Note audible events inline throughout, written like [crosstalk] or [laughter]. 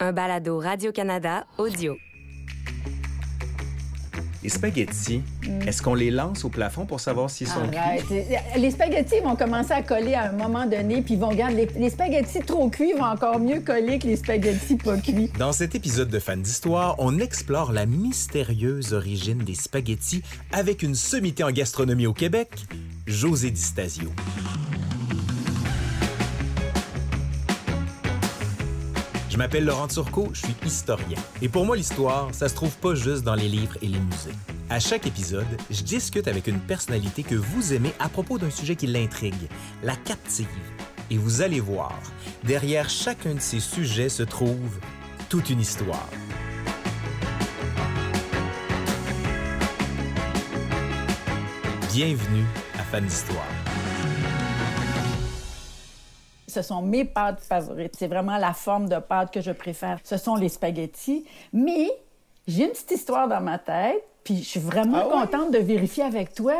un balado Radio-Canada audio. Les spaghettis, est-ce qu'on les lance au plafond pour savoir s'ils sont Arrête. cuits? Les spaghettis vont commencer à coller à un moment donné, puis ils vont regarder les, les spaghettis trop cuits vont encore mieux coller que les spaghettis pas cuits. Dans cet épisode de Fan d'Histoire, on explore la mystérieuse origine des spaghettis avec une sommité en gastronomie au Québec, José Di Je m'appelle Laurent Turcot, je suis historien. Et pour moi, l'histoire, ça se trouve pas juste dans les livres et les musées. À chaque épisode, je discute avec une personnalité que vous aimez à propos d'un sujet qui l'intrigue, la captive. Et vous allez voir, derrière chacun de ces sujets se trouve toute une histoire. Bienvenue à Fan d'Histoire. Ce sont mes pâtes favorites. C'est vraiment la forme de pâte que je préfère. Ce sont les spaghettis. Mais j'ai une petite histoire dans ma tête, puis je suis vraiment Ah contente de vérifier avec toi.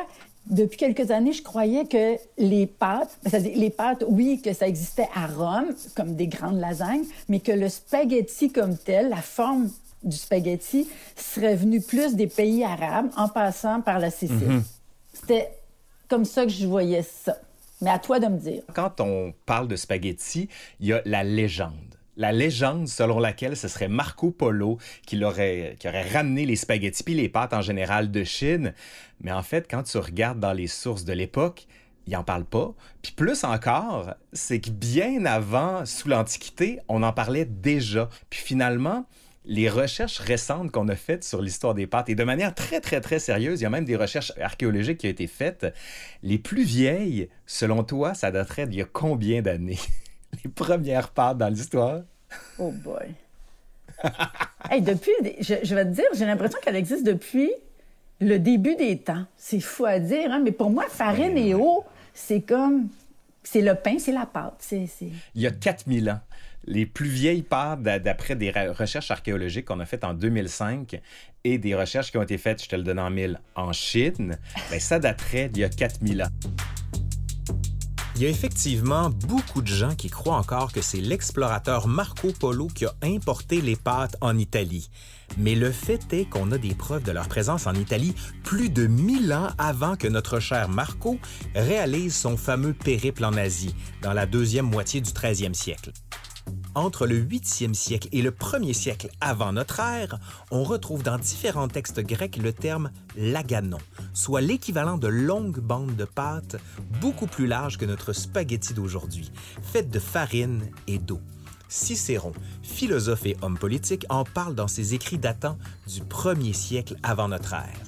Depuis quelques années, je croyais que les pâtes, c'est-à-dire les pâtes, oui, que ça existait à Rome, comme des grandes lasagnes, mais que le spaghetti comme tel, la forme du spaghetti, serait venu plus des pays arabes en passant par la Sicile. C'était comme ça que je voyais ça. Mais à toi de me dire. Quand on parle de spaghettis, il y a la légende. La légende selon laquelle ce serait Marco Polo qui, aurait ramené les spaghettis puis les pâtes en général de Chine. Mais en fait, quand tu regardes dans les sources de l'époque, il en parle pas. Puis plus encore, c'est que bien avant, sous l'Antiquité, on en parlait déjà. Puis finalement, les recherches récentes qu'on a faites sur l'histoire des pâtes, et de manière très, très, très sérieuse, il y a même des recherches archéologiques qui ont été faites, les plus vieilles, selon toi, ça daterait d'il y a combien d'années? [laughs] Les premières pâtes dans l'histoire? Oh boy. [laughs] hey, depuis, je, je vais te dire, j'ai l'impression qu'elle existe depuis le début des temps. C'est fou à dire, hein, mais pour moi, farine et eau, c'est comme. C'est le pain, c'est la pâte. C'est, c'est... Il y a 4000 ans. Les plus vieilles pâtes, d'a- d'après des recherches archéologiques qu'on a faites en 2005 et des recherches qui ont été faites, je te le donne en mille, en Chine, ben, ça daterait d'il y a 4000 ans. Il y a effectivement beaucoup de gens qui croient encore que c'est l'explorateur Marco Polo qui a importé les pâtes en Italie. Mais le fait est qu'on a des preuves de leur présence en Italie plus de 1000 ans avant que notre cher Marco réalise son fameux périple en Asie, dans la deuxième moitié du 13e siècle. Entre le 8e siècle et le 1er siècle avant notre ère, on retrouve dans différents textes grecs le terme laganon, soit l'équivalent de longues bandes de pâte beaucoup plus larges que notre spaghetti d'aujourd'hui, faites de farine et d'eau. Cicéron, philosophe et homme politique, en parle dans ses écrits datant du 1er siècle avant notre ère.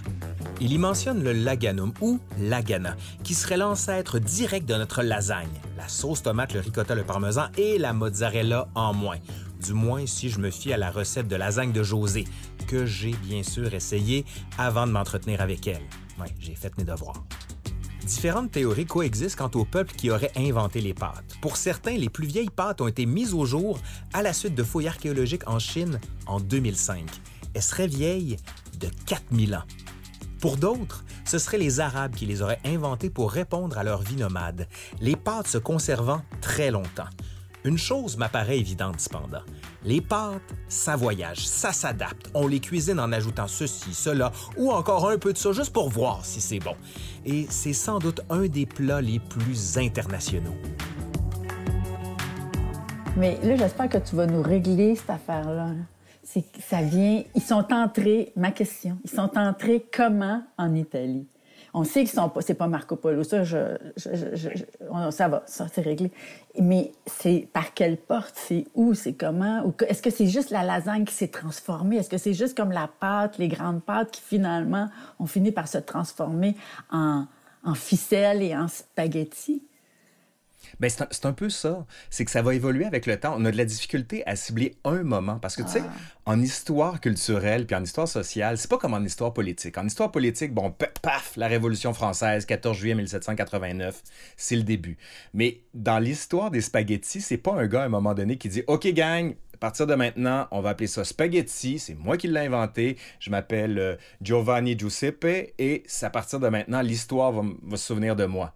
Il y mentionne le laganum ou lagana, qui serait l'ancêtre direct de notre lasagne, la sauce tomate, le ricotta, le parmesan et la mozzarella en moins. Du moins si je me fie à la recette de lasagne de José, que j'ai bien sûr essayé avant de m'entretenir avec elle. Ouais, j'ai fait mes devoirs. Différentes théories coexistent quant au peuple qui aurait inventé les pâtes. Pour certains, les plus vieilles pâtes ont été mises au jour à la suite de fouilles archéologiques en Chine en 2005. Elles seraient vieilles de 4000 ans. Pour d'autres, ce seraient les Arabes qui les auraient inventées pour répondre à leur vie nomade, les pâtes se conservant très longtemps. Une chose m'apparaît évidente cependant. Les pâtes, ça voyage, ça s'adapte. On les cuisine en ajoutant ceci, cela, ou encore un peu de ça juste pour voir si c'est bon. Et c'est sans doute un des plats les plus internationaux. Mais là, j'espère que tu vas nous régler cette affaire-là. C'est ça vient. Ils sont entrés. Ma question. Ils sont entrés comment en Italie? On sait qu'ils sont pas. C'est pas Marco Polo. Ça, je, ça va. Ça, c'est réglé. Mais c'est par quelle porte? C'est où? C'est comment? Est-ce que c'est juste la lasagne qui s'est transformée? Est-ce que c'est juste comme la pâte, les grandes pâtes qui finalement ont fini par se transformer en, en ficelle et en spaghetti? Ben, c'est un, c'est un peu ça. C'est que ça va évoluer avec le temps. On a de la difficulté à cibler un moment. Parce que, tu sais, en histoire culturelle puis en histoire sociale, c'est pas comme en histoire politique. En histoire politique, bon, pa- paf, la Révolution française, 14 juillet 1789, c'est le début. Mais dans l'histoire des spaghettis, c'est pas un gars à un moment donné qui dit OK, gang, à partir de maintenant, on va appeler ça spaghetti. C'est moi qui l'ai inventé. Je m'appelle euh, Giovanni Giuseppe et à partir de maintenant, l'histoire va se souvenir de moi.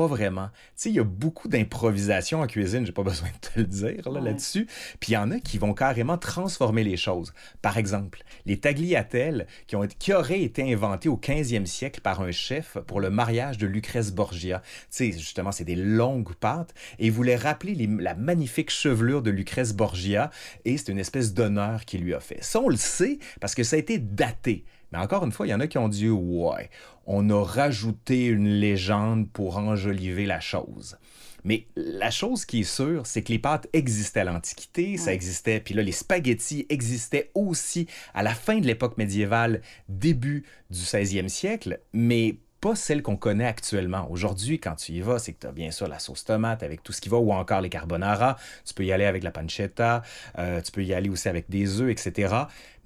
Pas vraiment. Tu sais, il y a beaucoup d'improvisation en cuisine, j'ai pas [laughs] besoin de te le dire là, là-dessus. Puis il y en a qui vont carrément transformer les choses. Par exemple, les tagliatelles qui, ont, qui auraient été inventées au 15e siècle par un chef pour le mariage de Lucrèce Borgia. Tu sais, justement, c'est des longues pâtes et il voulait rappeler la magnifique chevelure de Lucrèce Borgia et c'est une espèce d'honneur qu'il lui a fait. Ça, on le sait parce que ça a été daté. Mais encore une fois, il y en a qui ont dit ouais, on a rajouté une légende pour enjoliver la chose. Mais la chose qui est sûre, c'est que les pâtes existaient à l'Antiquité, ça existait, puis là, les spaghettis existaient aussi à la fin de l'époque médiévale, début du 16e siècle, mais pas celle qu'on connaît actuellement. Aujourd'hui, quand tu y vas, c'est que tu as bien sûr la sauce tomate avec tout ce qui va, ou encore les carbonara. Tu peux y aller avec la pancetta, euh, tu peux y aller aussi avec des œufs, etc.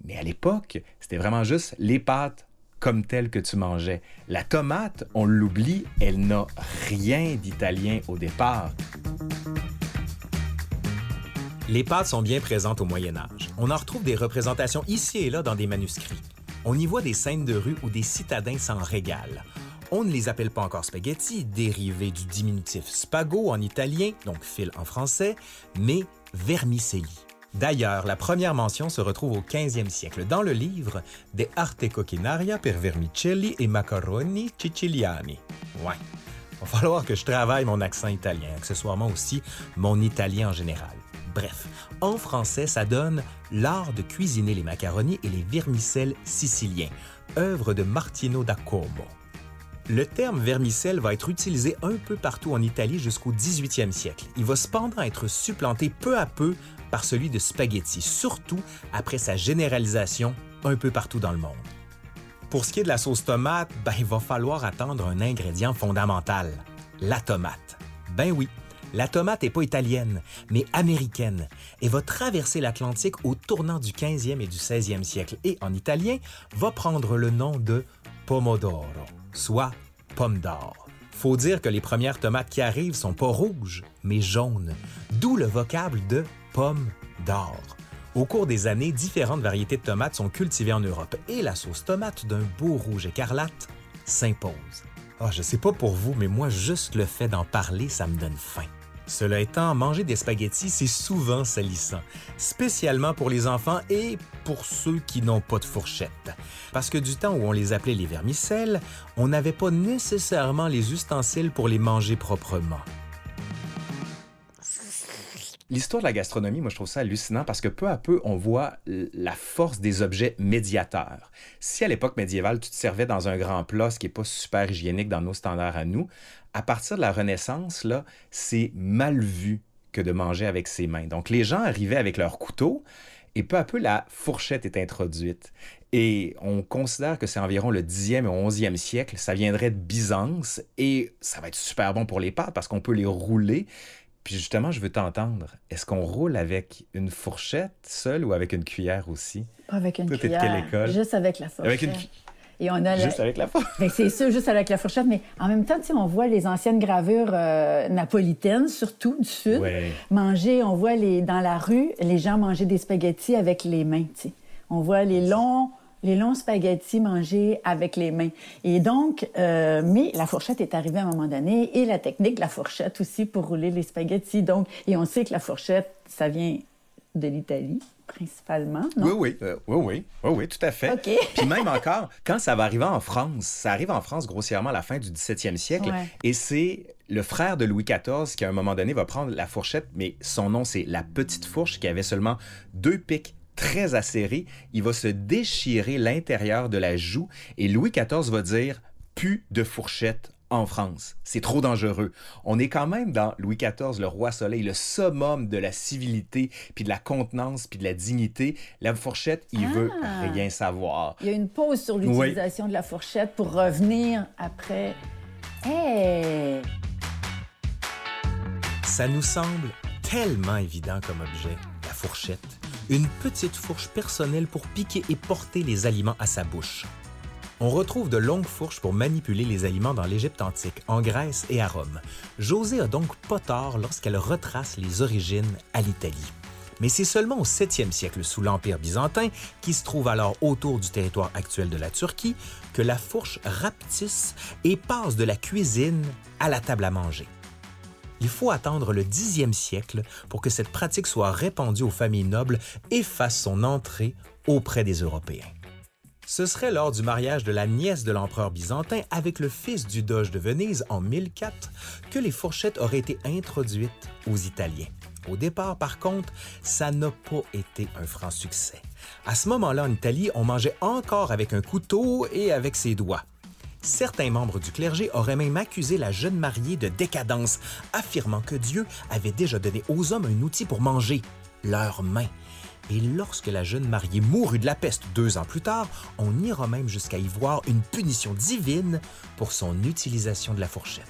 Mais à l'époque, c'était vraiment juste les pâtes comme telles que tu mangeais. La tomate, on l'oublie, elle n'a rien d'italien au départ. Les pâtes sont bien présentes au Moyen Âge. On en retrouve des représentations ici et là dans des manuscrits. On y voit des scènes de rue où des citadins s'en régalent. On ne les appelle pas encore spaghetti, dérivés du diminutif spago en italien, donc fil en français, mais vermicelli. D'ailleurs, la première mention se retrouve au 15e siècle dans le livre De arte coquinaria per vermicelli e macaroni siciliani. Ouais, va falloir que je travaille mon accent italien, accessoirement aussi mon italien en général. Bref, en français, ça donne L'art de cuisiner les macaronis et les vermicelles siciliens, œuvre de Martino da Como. Le terme vermicelle va être utilisé un peu partout en Italie jusqu'au 18e siècle. Il va cependant être supplanté peu à peu par celui de spaghetti, surtout après sa généralisation un peu partout dans le monde. Pour ce qui est de la sauce tomate, [laughs] ben, il va falloir attendre un ingrédient fondamental, la tomate. Ben oui, la tomate n'est pas italienne, mais américaine, et va traverser l'Atlantique au tournant du 15e et du 16e siècle, et en italien va prendre le nom de pomodoro soit pomme d'or. Faut dire que les premières tomates qui arrivent sont pas rouges, mais jaunes, d'où le vocable de pomme d'or. Au cours des années, différentes variétés de tomates sont cultivées en Europe et la sauce tomate d'un beau rouge écarlate s'impose. Oh, je sais pas pour vous, mais moi, juste le fait d'en parler, ça me donne faim. Cela étant, manger des spaghettis, c'est souvent salissant, spécialement pour les enfants et pour ceux qui n'ont pas de fourchette. Parce que du temps où on les appelait les vermicelles, on n'avait pas nécessairement les ustensiles pour les manger proprement. L'histoire de la gastronomie, moi, je trouve ça hallucinant parce que peu à peu, on voit la force des objets médiateurs. Si à l'époque médiévale, tu te servais dans un grand plat, ce qui n'est pas super hygiénique dans nos standards à nous, à partir de la Renaissance, là, c'est mal vu que de manger avec ses mains. Donc, les gens arrivaient avec leur couteau et peu à peu, la fourchette est introduite. Et on considère que c'est environ le 10e et 11e siècle. Ça viendrait de Byzance et ça va être super bon pour les pâtes parce qu'on peut les rouler. Puis justement, je veux t'entendre. Est-ce qu'on roule avec une fourchette seule ou avec une cuillère aussi? Avec une cuillère. quelle école? Juste avec la fourchette. Avec une... Et on a juste avec la fourchette. Ben, c'est sûr, juste avec la fourchette. Mais en même temps, on voit les anciennes gravures euh, napolitaines, surtout du Sud, manger. On voit les, dans la rue, les gens manger des spaghettis avec les mains. On voit les longs les longs spaghettis mangés avec les mains. Et donc, euh, mais la fourchette est arrivée à un moment donné et la technique de la fourchette aussi pour rouler les spaghettis. Donc, et on sait que la fourchette, ça vient de l'Italie principalement, non? Oui, oui, euh, oui, oui, oui, oui, tout à fait. OK. Puis même encore, quand ça va arriver en France, ça arrive en France grossièrement à la fin du 17e siècle, et c'est le frère de Louis XIV qui, à un moment donné, va prendre la fourchette, mais son nom, c'est la petite fourche, qui avait seulement deux pics très acéré, il va se déchirer l'intérieur de la joue et Louis XIV va dire plus de fourchette en France. C'est trop dangereux. On est quand même dans Louis XIV, le roi soleil, le summum de la civilité, puis de la contenance, puis de la dignité. La fourchette, il veut ah! rien savoir. Il y a une pause sur l'utilisation de la fourchette pour revenir après. Hey! Ça nous semble tellement évident comme objet, la fourchette une petite fourche personnelle pour piquer et porter les aliments à sa bouche. On retrouve de longues fourches pour manipuler les aliments dans l'Égypte antique, en Grèce et à Rome. José a donc pas tort lorsqu'elle retrace les origines à l'Italie. Mais c'est seulement au 7e siècle, sous l'Empire byzantin, qui se trouve alors autour du territoire actuel de la Turquie, que la fourche rapetisse et passe de la cuisine à la table à manger. Il faut attendre le 10e siècle pour que cette pratique soit répandue aux familles nobles et fasse son entrée auprès des Européens. Ce serait lors du mariage de la nièce de l'empereur byzantin avec le fils du doge de Venise en 1004 que les fourchettes auraient été introduites aux Italiens. Au départ, par contre, ça n'a pas été un franc succès. À ce moment-là, en Italie, on mangeait encore avec un couteau et avec ses doigts. Certains membres du clergé auraient même accusé la jeune mariée de décadence, affirmant que Dieu avait déjà donné aux hommes un outil pour manger, leurs mains. Et lorsque la jeune mariée mourut de la peste deux ans plus tard, on ira même jusqu'à y voir une punition divine pour son utilisation de la fourchette.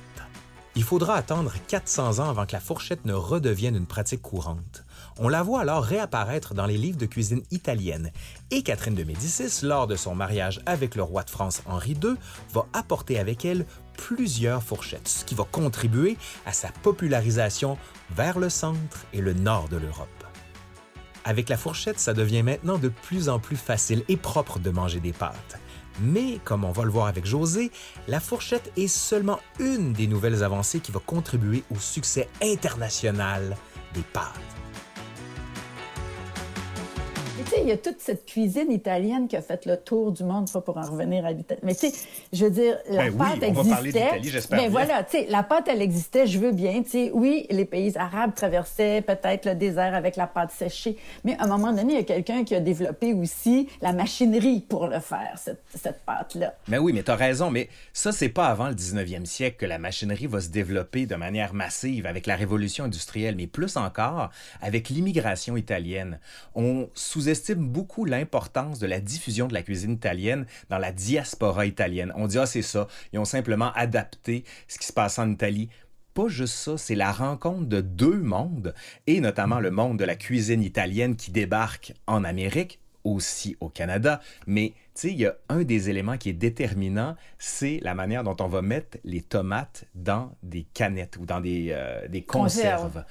Il faudra attendre 400 ans avant que la fourchette ne redevienne une pratique courante. On la voit alors réapparaître dans les livres de cuisine italienne. Et Catherine de Médicis, lors de son mariage avec le roi de France Henri II, va apporter avec elle plusieurs fourchettes, ce qui va contribuer à sa popularisation vers le centre et le nord de l'Europe. Avec la fourchette, ça devient maintenant de plus en plus facile et propre de manger des pâtes. Mais, comme on va le voir avec José, la fourchette est seulement une des nouvelles avancées qui va contribuer au succès international des pâtes. Sais, il y a toute cette cuisine italienne qui a fait le tour du monde, pas pour en revenir à l'Italie. Mais tu sais, je veux dire, la Ben oui, pâte on va parler existait. d'Italie, j'espère Mais bien. voilà, tu sais, la pâte, elle existait, je veux bien. Tu sais, oui, les pays arabes traversaient peut-être le désert avec la pâte séchée. Mais à un moment donné, il y a quelqu'un qui a développé aussi la machinerie pour le faire, cette, cette pâte-là. Mais oui, mais tu as raison, mais ça, c'est pas avant le 19e siècle que la machinerie va se développer de manière massive avec la révolution industrielle, mais plus encore avec l'immigration italienne. On sous-estime beaucoup l'importance de la diffusion de la cuisine italienne dans la diaspora italienne. On dit, ah, c'est ça, ils ont simplement adapté ce qui se passe en Italie pas juste ça, c'est la rencontre de deux mondes, et notamment le monde de la cuisine italienne qui débarque en Amérique, aussi au Canada. Mais tu sais, il y a un des éléments qui est déterminant, c'est la manière dont on va mettre les tomates dans des canettes ou dans des, euh, des conserves.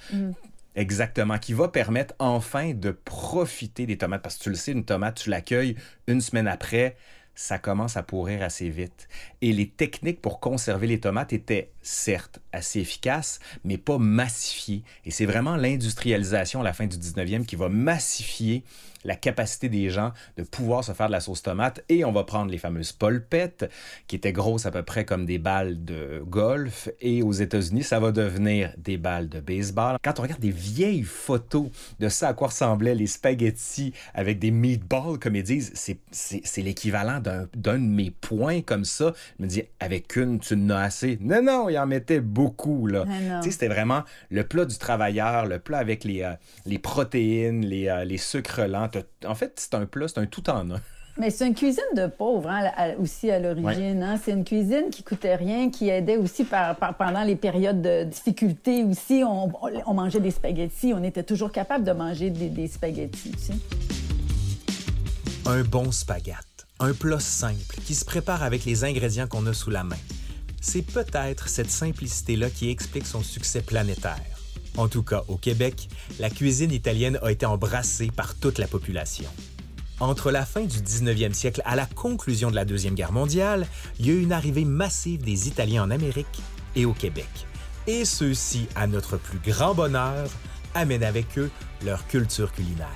Exactement, qui va permettre enfin de profiter des tomates. Parce que tu le sais, une tomate, tu l'accueilles une semaine après, ça commence à pourrir assez vite. Et les techniques pour conserver les tomates étaient certes assez efficaces, mais pas massifiées. Et c'est vraiment l'industrialisation à la fin du 19e qui va massifier la capacité des gens de pouvoir se faire de la sauce tomate. Et on va prendre les fameuses polpettes, qui étaient grosses à peu près comme des balles de golf. Et aux États-Unis, ça va devenir des balles de baseball. Quand on regarde des vieilles photos de ça à quoi ressemblaient les spaghettis avec des meatballs, comme ils disent, c'est- l'équivalent d'un de mes points comme ça. Je me dis, avec une, tu en as assez. Non, non, il en mettait beaucoup, là. C'était vraiment le plat du travailleur, le plat avec les, euh, les protéines, les, euh, les sucres lents. En fait, c'est un plat, c'est un tout en un. [laughs] Mais c'est une cuisine de pauvres hein, aussi à l'origine. hein. C'est une cuisine qui coûtait rien, qui aidait aussi par, par- pendant les périodes de difficulté aussi. On, on- on mangeait des spaghettis. On était toujours capable de manger des, des spaghettis. Tu sais. Un bon spaghette, un plat simple qui se prépare avec les ingrédients qu'on a sous la main. C'est peut-être cette simplicité-là qui explique son succès planétaire. En tout cas, au Québec, la cuisine italienne a été embrassée par toute la population. Entre la fin du 19e siècle à la conclusion de la Deuxième Guerre mondiale, il y a eu une arrivée massive des Italiens en Amérique et au Québec. Et ceux-ci, à notre plus grand bonheur, amènent avec eux leur culture culinaire.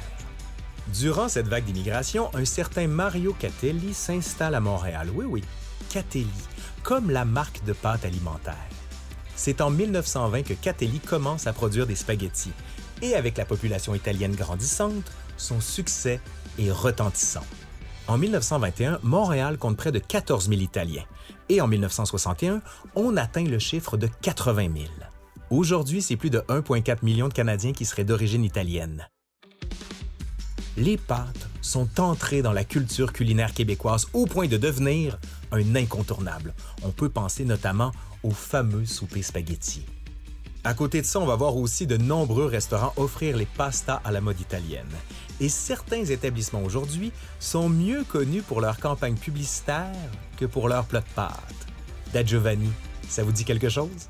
Durant cette vague d'immigration, un certain Mario Catelli s'installe à Montréal. Oui, oui, Catelli, comme la marque de pâte alimentaire. C'est en 1920 que Catelli commence à produire des spaghettis. Et avec la population italienne grandissante, son succès est retentissant. En 1921, Montréal compte près de 14 000 Italiens. Et en 1961, on atteint le chiffre de 80 000. Aujourd'hui, c'est plus de 1,4 million de Canadiens qui seraient d'origine italienne les pâtes sont entrées dans la culture culinaire québécoise au point de devenir un incontournable. On peut penser notamment au fameux souper spaghetti. À côté de ça, on va voir aussi de nombreux restaurants offrir les pastas à la mode italienne. Et certains établissements aujourd'hui sont mieux connus pour leur campagne publicitaire que pour leur plat de pâtes. Da Giovanni, ça vous dit quelque chose?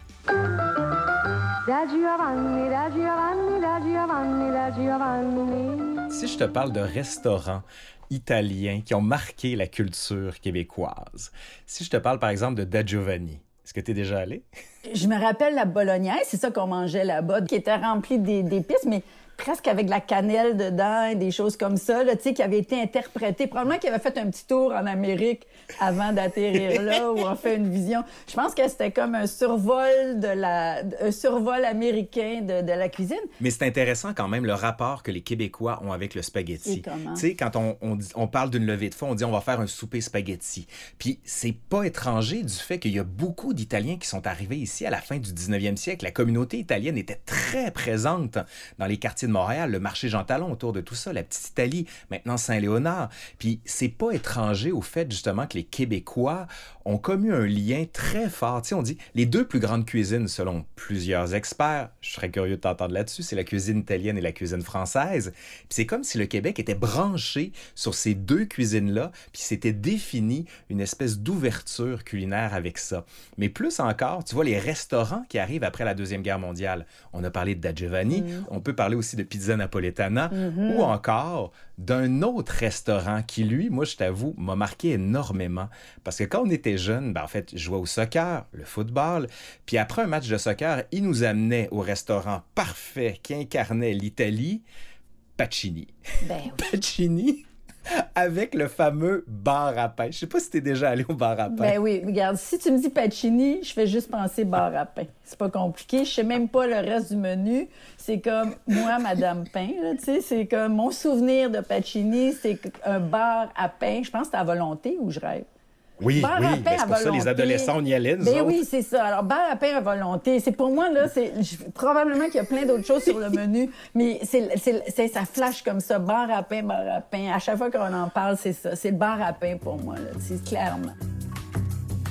Si je te parle de restaurants italiens qui ont marqué la culture québécoise, si je te parle par exemple de Da Giovanni, est-ce que tu déjà allé? Je me rappelle la bolognaise, c'est ça qu'on mangeait là-bas, qui était remplie d'épices, mais presque avec de la cannelle dedans et des choses comme ça, là, qui avait été interprété. Probablement qu'il avait fait un petit tour en Amérique avant d'atterrir là [laughs] ou a fait une vision. Je pense que c'était comme un survol de la, un survol américain de, de la cuisine. Mais c'est intéressant quand même le rapport que les Québécois ont avec le spaghetti. Tu sais, quand on, on, on parle d'une levée de fonds, on dit on va faire un souper spaghetti. Puis c'est pas étranger du fait qu'il y a beaucoup d'Italiens qui sont arrivés ici à la fin du 19e siècle. La communauté italienne était très présente dans les quartiers Montréal, le marché Jean Talon autour de tout ça, la petite Italie, maintenant Saint-Léonard. Puis c'est pas étranger au fait justement que les Québécois ont commis un lien très fort. Tu sais, on dit les deux plus grandes cuisines selon plusieurs experts, je serais curieux de t'entendre là-dessus, c'est la cuisine italienne et la cuisine française. Puis c'est comme si le Québec était branché sur ces deux cuisines-là, puis s'était défini une espèce d'ouverture culinaire avec ça. Mais plus encore, tu vois les restaurants qui arrivent après la Deuxième Guerre mondiale. On a parlé de Da Giovanni, mm. on peut parler aussi de pizza napoletana mm-hmm. ou encore d'un autre restaurant qui, lui, moi, je t'avoue, m'a marqué énormément. Parce que quand on était jeune, ben, en fait, jouais au soccer, le football. Puis après un match de soccer, il nous amenait au restaurant parfait qui incarnait l'Italie, Pacini. Ben [laughs] Pacini, avec le fameux bar à pain. Je sais pas si tu es déjà allé au bar à pain. Ben oui, regarde, si tu me dis Pacini, je fais juste penser bar à pain. C'est pas compliqué. Je sais même pas le reste du menu. C'est comme moi, Madame Pain, tu sais, c'est comme mon souvenir de Pacini, c'est un bar à pain. Je pense que c'est à volonté ou je rêve. Oui, bar oui, à pain c'est pour ça les adolescents, on y allait, nous ben oui, c'est ça. Alors, bar à pain à volonté, c'est pour moi, là, c'est probablement qu'il y a plein d'autres choses sur le menu, mais c'est ça flash comme ça, bar à pain, bar à pain. À chaque fois qu'on en parle, c'est ça. C'est bar à pain pour moi, là, c'est clairement.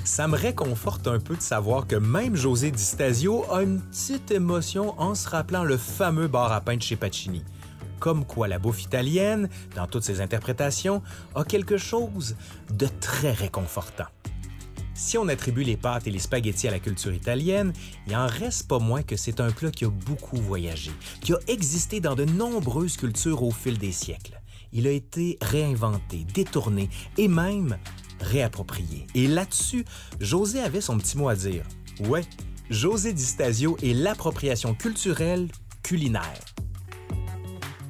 Ça me réconforte un peu de savoir que même José Di Stasio a une petite émotion en se rappelant le fameux bar à pain de chez Pacini comme quoi la bouffe italienne, dans toutes ses interprétations, a quelque chose de très réconfortant. Si on attribue les pâtes et les spaghettis à la culture italienne, il en reste pas moins que c'est un plat qui a beaucoup voyagé, qui a existé dans de nombreuses cultures au fil des siècles. Il a été réinventé, détourné et même réapproprié. Et là-dessus, José avait son petit mot à dire. Ouais, José Di Stasio et l'appropriation culturelle culinaire.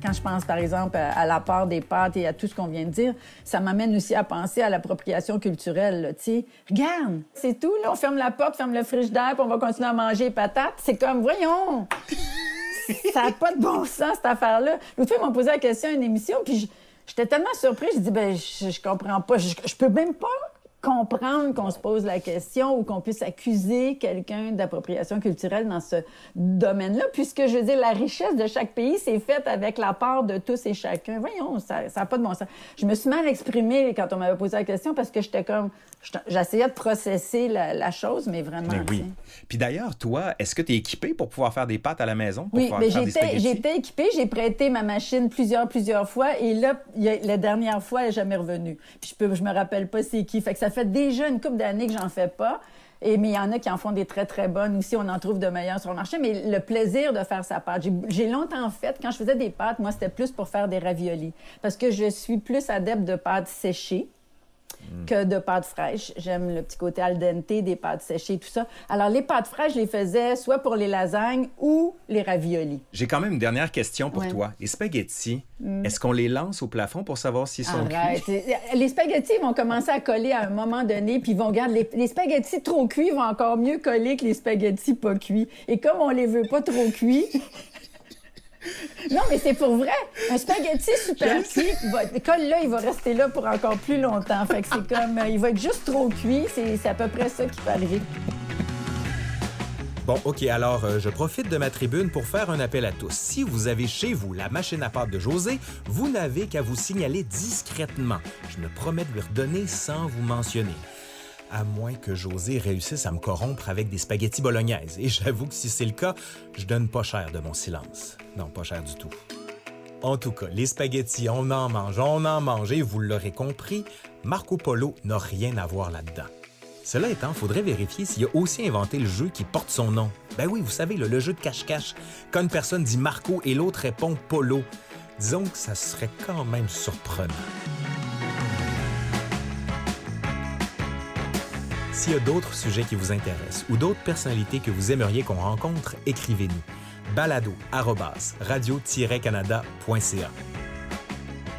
Quand je pense, par exemple, à la part des pâtes et à tout ce qu'on vient de dire, ça m'amène aussi à penser à l'appropriation culturelle. Sais, regarde, c'est tout, là, on ferme la porte, ferme le frigidaire, puis on va continuer à manger les patates. C'est comme, voyons, [laughs] ça n'a pas de bon sens, cette affaire-là. L'autre fois, ils m'ont posé la question à une émission, puis j'étais tellement surprise, je dis, ben, je, je comprends pas, je, je peux même pas comprendre qu'on se pose la question ou qu'on puisse accuser quelqu'un d'appropriation culturelle dans ce domaine-là, puisque, je veux dire, la richesse de chaque pays, c'est faite avec la part de tous et chacun. Voyons, ça n'a pas de bon sens. Je me suis mal exprimée quand on m'avait posé la question parce que j'étais comme... J'essayais de processer la, chose, mais vraiment... Mais oui. Puis d'ailleurs, toi, est-ce que tu es équipé pour pouvoir faire des pâtes à la maison? oui, mais j'étais équipée. J'ai prêté ma machine plusieurs, plusieurs fois. Et là, la dernière fois, elle n'est jamais revenue. Puis je, peux, je me rappelle pas c'est qui. Fait que ça fait déjà une couple d'années que j'en fais pas. Et, mais il y en a qui en font des très, très bonnes aussi. On en trouve de meilleures sur le marché. Mais le plaisir de faire sa pâte. J'ai longtemps fait, quand je faisais des pâtes, moi, c'était plus pour faire des raviolis. Parce que je suis plus adepte de pâtes séchées que de pâtes fraîches. J'aime le petit côté al dente des pâtes séchées, tout ça. Alors, les pâtes fraîches, je les faisais soit pour les lasagnes ou les raviolis. J'ai quand même une dernière question pour toi. Les spaghettis, mm. est-ce qu'on les lance au plafond pour savoir s'ils sont cuits? Les spaghettis vont commencer à coller à un moment donné, puis ils vont, regarder les, les spaghettis trop cuits vont encore mieux coller que les spaghettis pas cuits. Et comme on les veut pas trop cuits, non, mais c'est pour vrai. Un spaghetti [laughs] super cuit, le là, il va rester là pour encore plus longtemps. Fait que c'est [laughs] comme, euh, il va être juste trop cuit. C'est à peu près ça qui arriver. Bon, OK, alors euh, je profite de ma tribune pour faire un appel à tous. Si vous avez chez vous la machine à pâte de José, vous n'avez qu'à vous signaler discrètement. Je me promets de lui redonner sans vous mentionner à moins que José réussisse à me corrompre avec des spaghettis bolognaises. Et j'avoue que si c'est le cas, je donne pas cher de mon silence. Non, pas cher du tout. En tout cas, les spaghettis, on en mange, on en mange, et vous l'aurez compris, Marco Polo n'a rien à voir là-dedans. Cela étant, faudrait vérifier s'il a aussi inventé le jeu qui porte son nom. Ben oui, vous savez, le, le jeu de cache-cache. Quand une personne dit Marco et l'autre répond Polo, disons que ça serait quand même surprenant. S'il y a d'autres sujets qui vous intéressent ou d'autres personnalités que vous aimeriez qu'on rencontre, écrivez-nous. balado radio-canada.ca.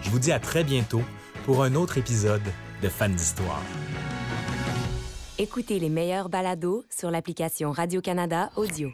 Je vous dis à très bientôt pour un autre épisode de Fans d'Histoire. Écoutez les meilleurs balados sur l'application Radio-Canada Audio.